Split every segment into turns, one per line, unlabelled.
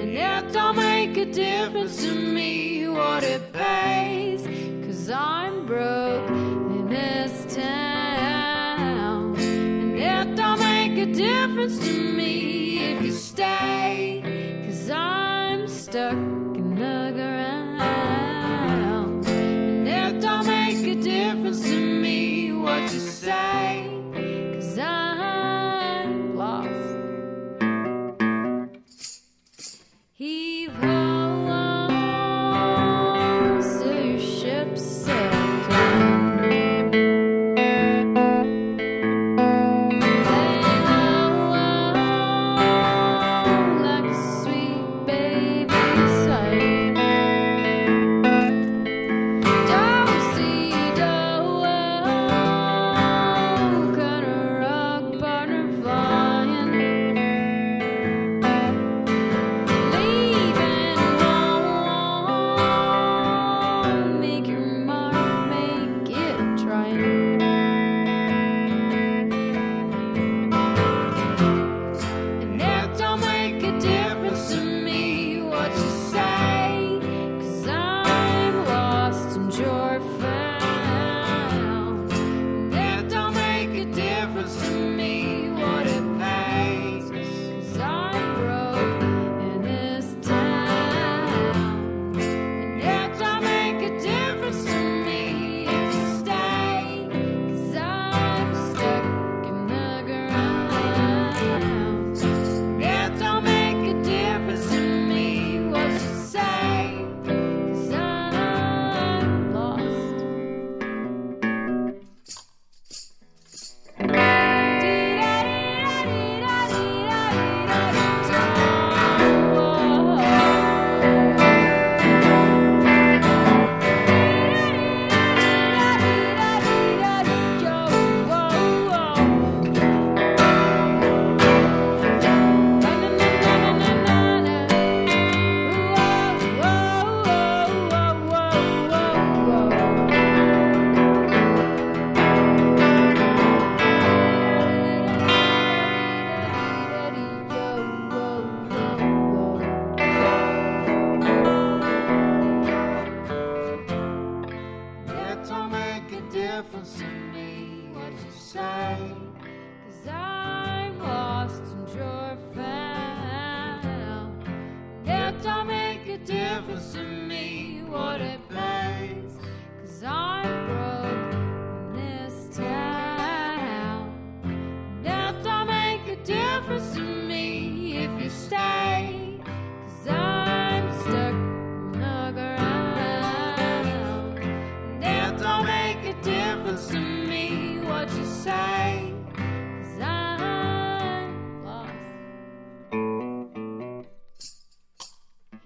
And it don't make a difference to me what it pays, cause I'm broke in this town. And it don't make a difference to me.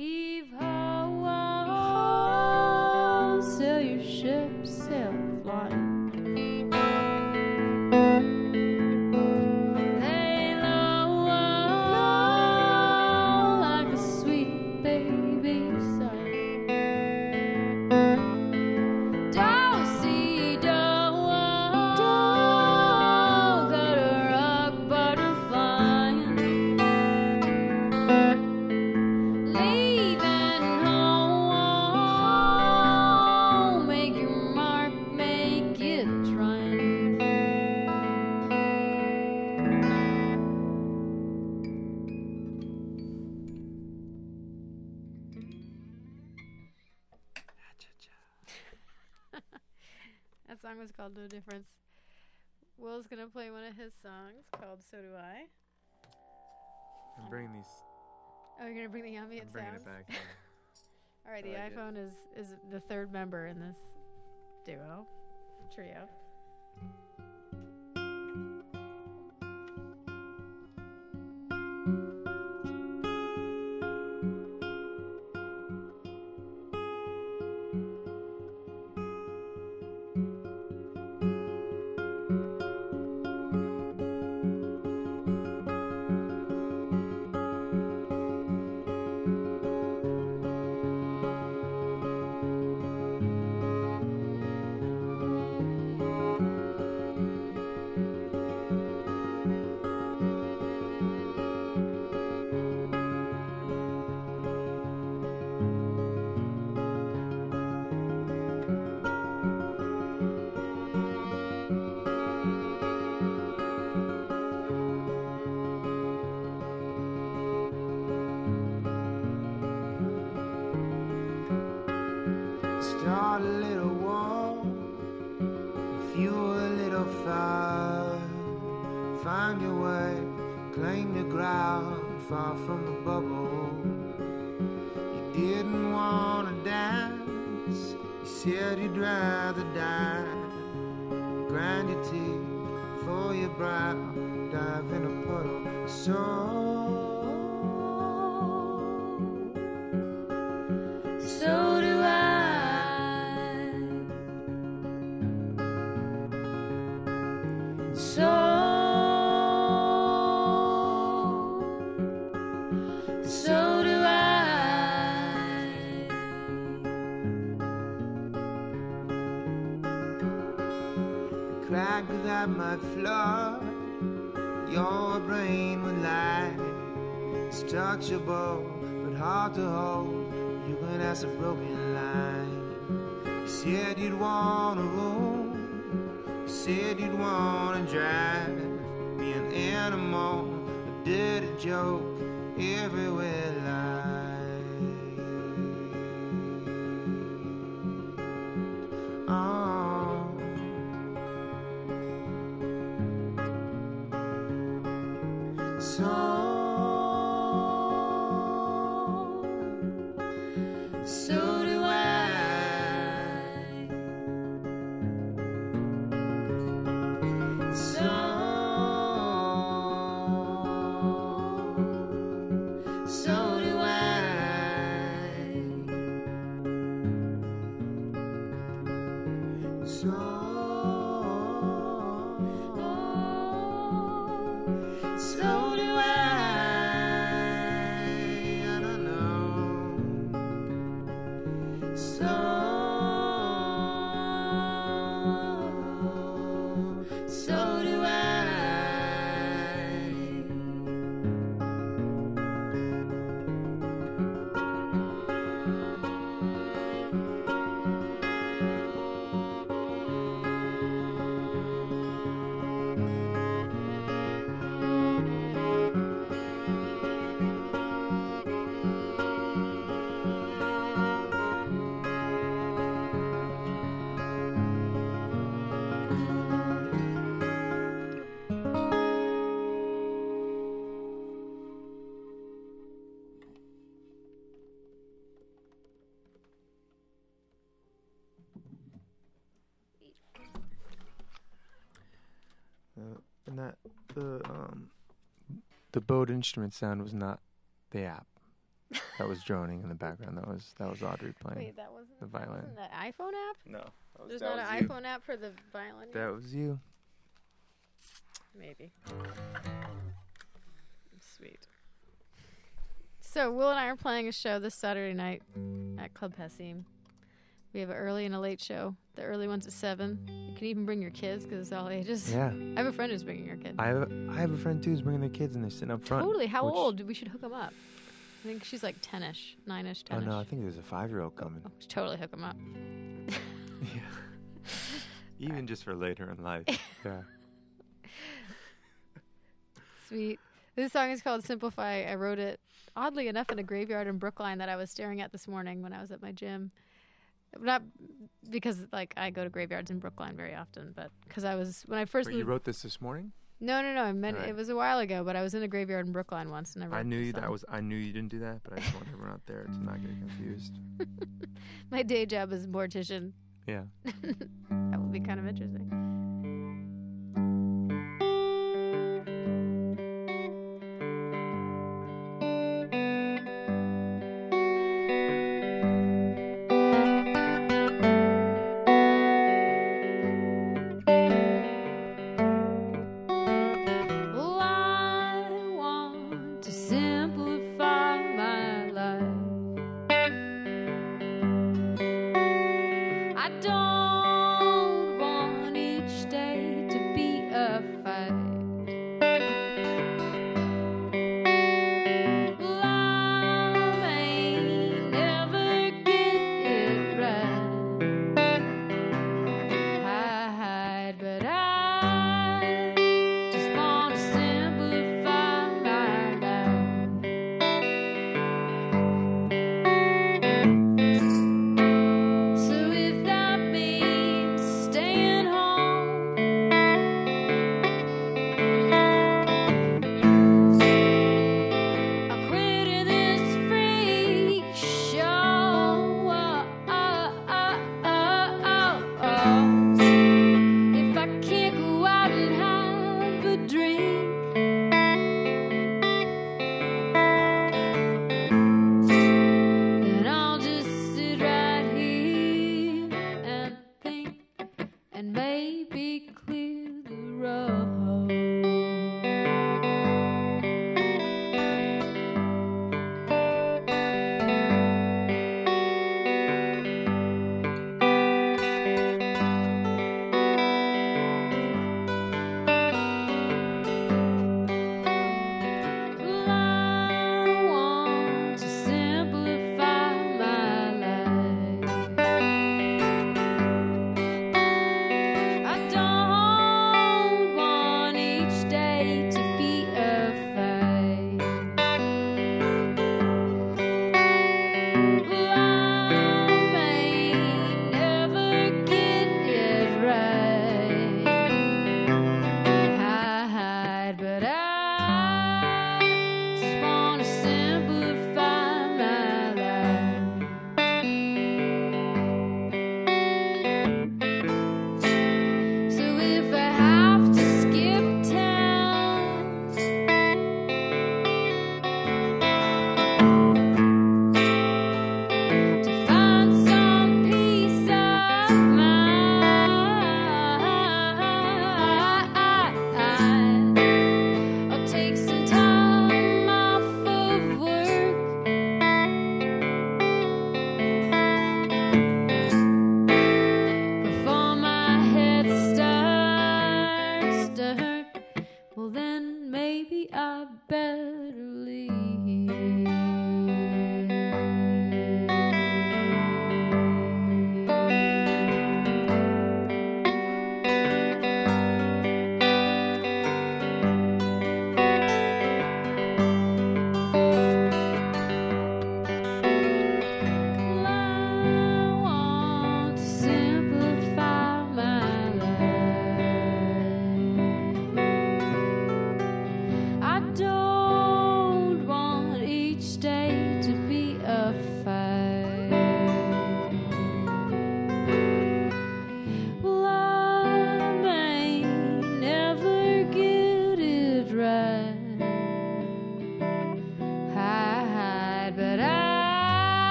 Leave ho! world, so do I.
I'm bringing these.
Oh, you're gonna bring the ambient
I'm bringing
sounds.
it back.
All right, the
like
iPhone it. is is the third member in this duo, trio.
Claim far from the bubble. You didn't wanna dance, you said you'd rather die. Grind your teeth for your brow, dive in a puddle. So that might flood your brain with light. It's touchable, but hard to hold. You can ask a broken line. You said you'd want a room. You said you'd want to drive. Be an animal, did a dirty joke everywhere light. Oh. So,
the um the bowed instrument sound was not the app that was droning in the background. That was that was Audrey playing.
Wait, that wasn't
the violin.
Wasn't the iPhone app?
No, that
There's not an iPhone app for the violin. yet?
That was you.
Maybe. Sweet. So Will and I are playing a show this Saturday night at Club Passim. We have an early and a late show. The early one's at seven. You can even bring your kids because it's all ages.
Yeah,
I have a friend who's bringing her kids.
I have I have a friend too who's bringing their kids and they're sitting up front.
Totally. How
which-
old? We should hook them up. I think she's like ten-ish, nine-ish,
Oh
ten-ish.
no, I think there's a five year old coming.
Oh, totally hook them up.
yeah. Even just for later in life. Yeah.
Sweet. This song is called Simplify. I wrote it, oddly enough, in a graveyard in Brookline that I was staring at this morning when I was at my gym. Not because like I go to graveyards in Brookline very often, but because I was when I first
But you wrote this this morning?
no, no, no. I meant
Right.
it was a while ago, but I was in a graveyard in Brookline once, and I.
I knew you, that was I knew you didn't do that, but I just want everyone out there to not get confused.
my day job is mortician.
Yeah.
That would be kind of interesting.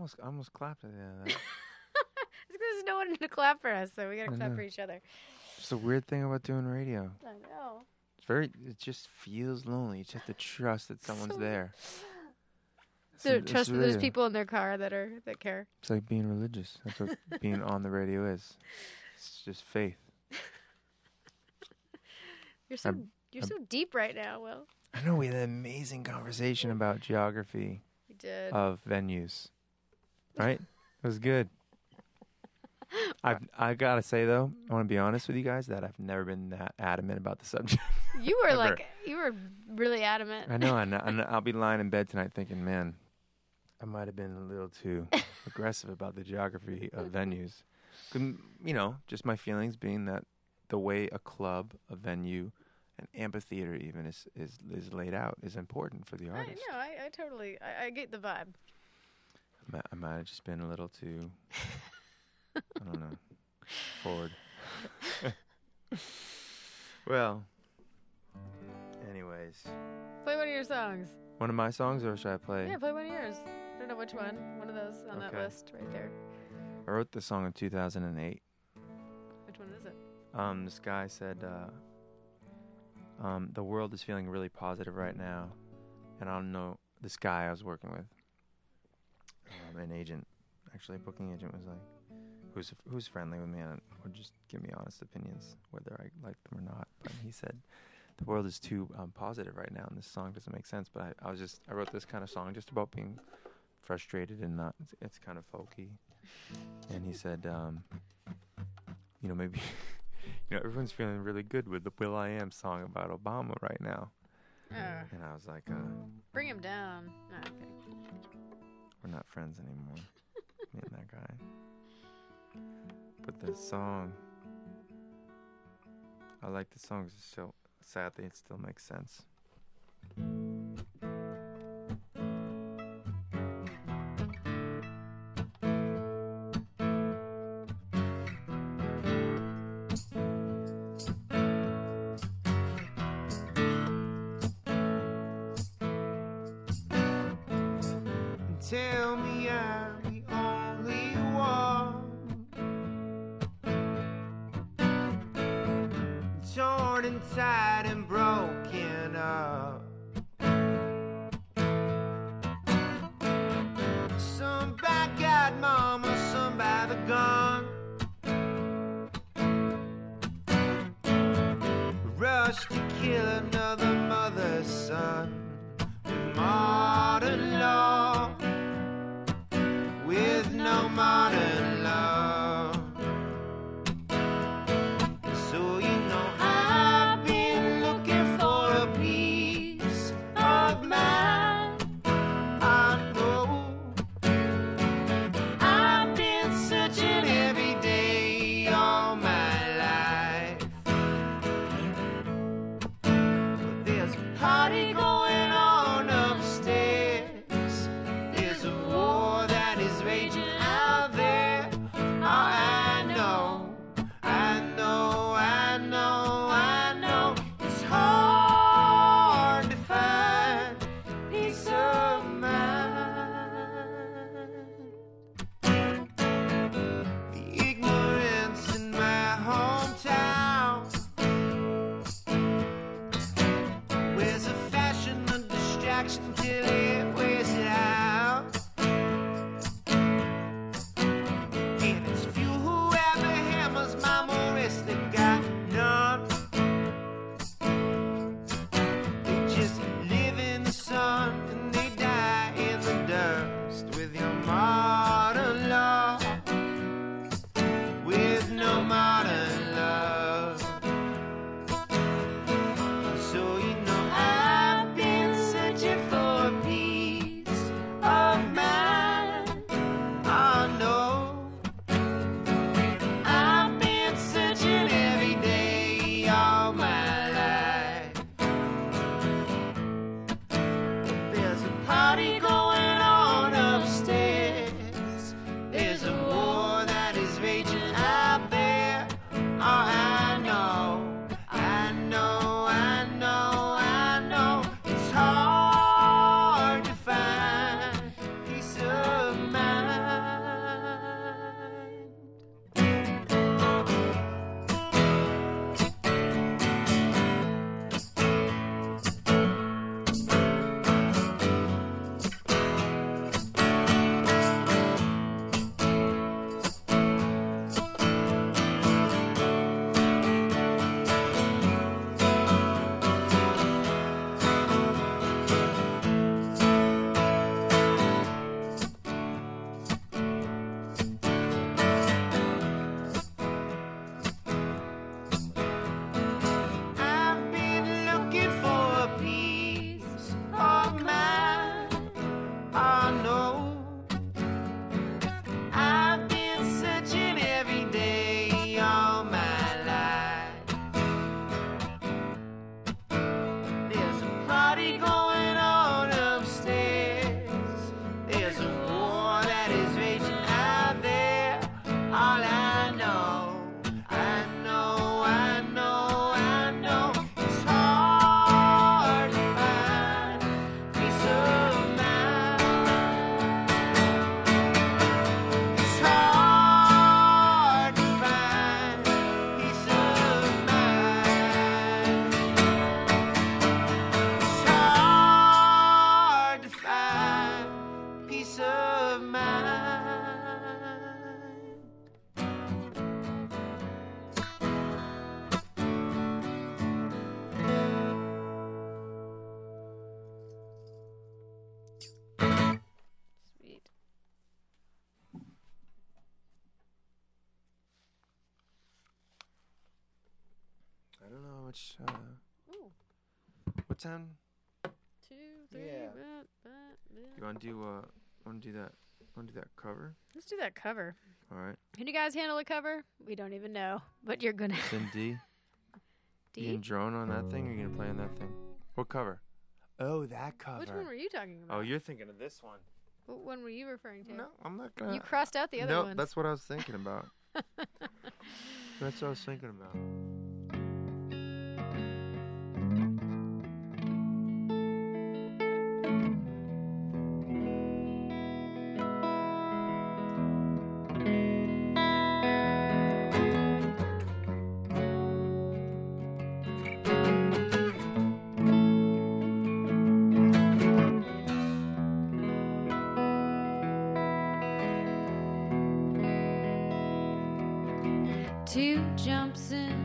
Almost I almost clapped at the end of that.
There's no one to clap for us, so we gotta
I
clap
know.
for each other.
It's a weird thing about doing radio.
I know.
It's very. It just feels lonely. You just have to trust that someone's
So-
there.
So
it's
trust that there's people in their car that are that care.
It's like being religious. That's what being on the radio is. It's just faith.
You're so
I'm-
you're
I'm-
so deep right now. Will
I know we had an amazing conversation about geography
we did.
of venues. Right? It was good. I've I gotta say though, I want to be honest with you guys that I've never been that adamant about the subject.
you were like you were really adamant.
I know, and, I'll be lying in bed tonight thinking, man, I might have been a little too aggressive about the geography of venues. You know, just my feelings being that the way a club, a venue, an amphitheater even is is, is laid out is important for the
I,
artist.
no, I, I totally I, I get the vibe.
I might, have just been a little too, I don't know, forward. well, anyways,
Play one of your songs.
one of my songs, or should I play?
Yeah, play one of yours. I don't know which one. One of those on that list right there.
I wrote the song in 2008.
Which one is it?
Um, this guy said, uh, um, "The world is feeling really positive right now,
and I don't know this guy I was working with, um, an agent, actually a booking agent, was like, who's who's friendly with me and would just give me honest opinions whether I liked them or not. But he said, the world is too um, positive right now, and this song doesn't make sense. But I, I was just I wrote this kind of song just about being frustrated and not. It's, it's kind of folky. And he said, um, you know, maybe you know everyone's feeling really good with the will.i.am song about Obama right now.
Uh,
And I was like, uh,
bring him down. No, okay.
We're not friends anymore, me and that guy. But the song, I like the song. 'cause it's so sadly it still makes sense.
Much? Uh,
Ooh.
what time?
Two, three.
Yeah. You want to do? Uh, want to do that? Want to do that cover?
Let's do that cover.
All right.
Can you guys handle a cover? We don't even know, but you're gonna.
Then D. You
D.
gonna drone on that thing? Or you gonna play on that thing? What cover? Oh, that cover.
Which one were you talking about?
Oh, you're thinking of this one.
What one were you referring to?
No, I'm not gonna.
You crossed out the other
no,
ones.
that's what I was thinking about. that's what I was thinking about.
Jumps in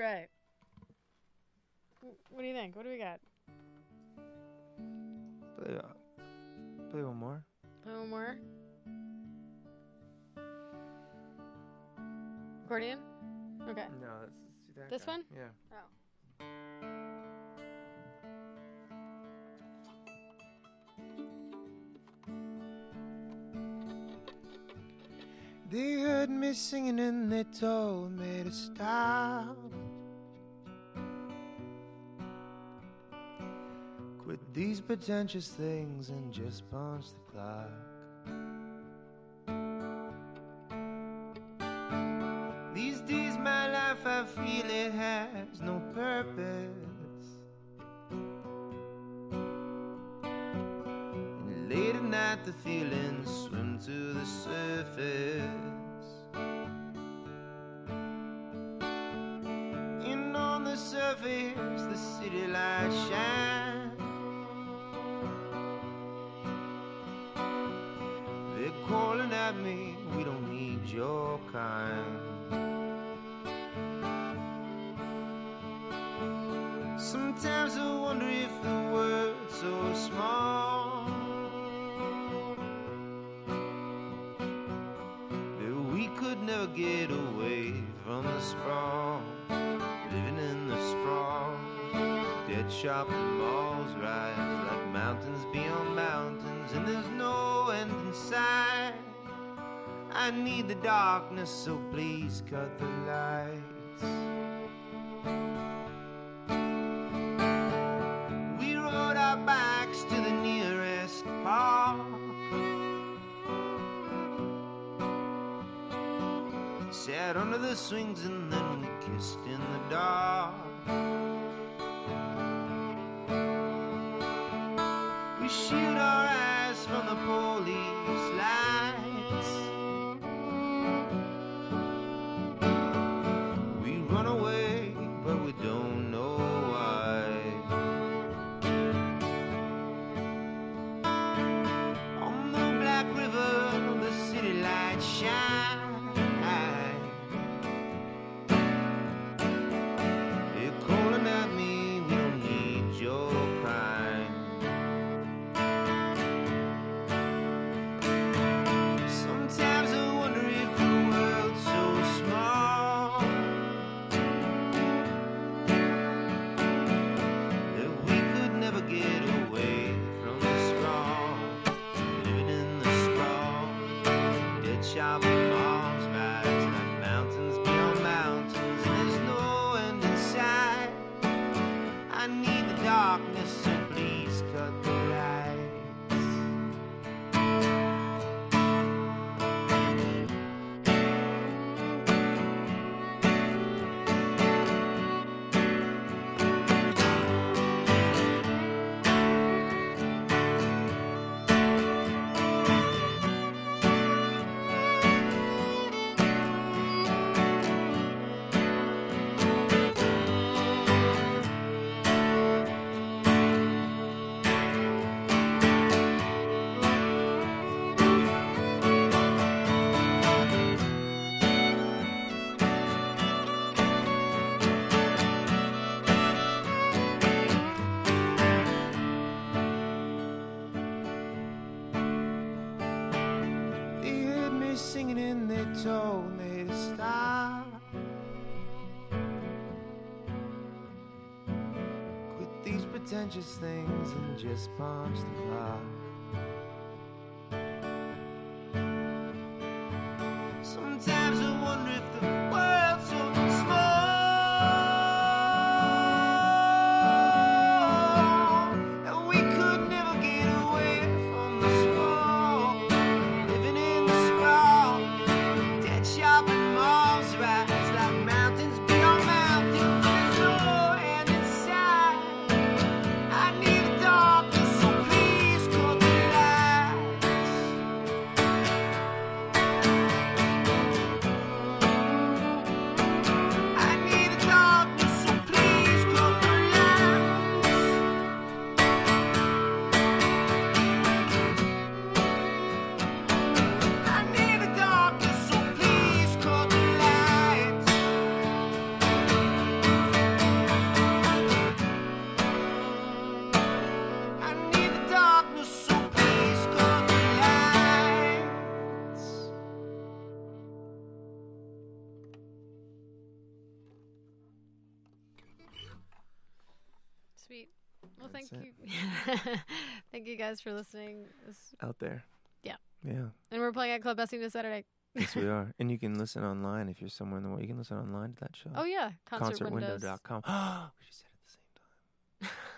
right. What do you think? What do we got?
Play, uh, play one more.
Play one more. Accordion? Okay.
No, let's, let's do that.
This
guy.
one?
Yeah.
Oh.
They heard me singing and they told me to stop. These pretentious things and just punch the clock. These days, my life, I feel it has no purpose. And late at night, the feelings swim to the surface. Kind. Sometimes I wonder if the world's so small that we could never get away from the sprawl, living in the sprawl. Dead shopping malls rise like mountains beyond mountains, and there's no end in sight. I need the darkness, so please cut the lights. We rode our bikes to the nearest park. Sat under the swings and then we kissed in the dark. We shield our eyes from the police pretentious things and just punch the clock.
Well,
That's
thank
it.
you. thank you guys for listening.
Out there.
Yeah.
Yeah.
And we're playing at Club Bessie this Saturday.
Yes, we are. And you can listen online if you're somewhere in the world. You can listen online to that show.
Oh, yeah. Concert.
Concertwindow.com. we should say it at the same time.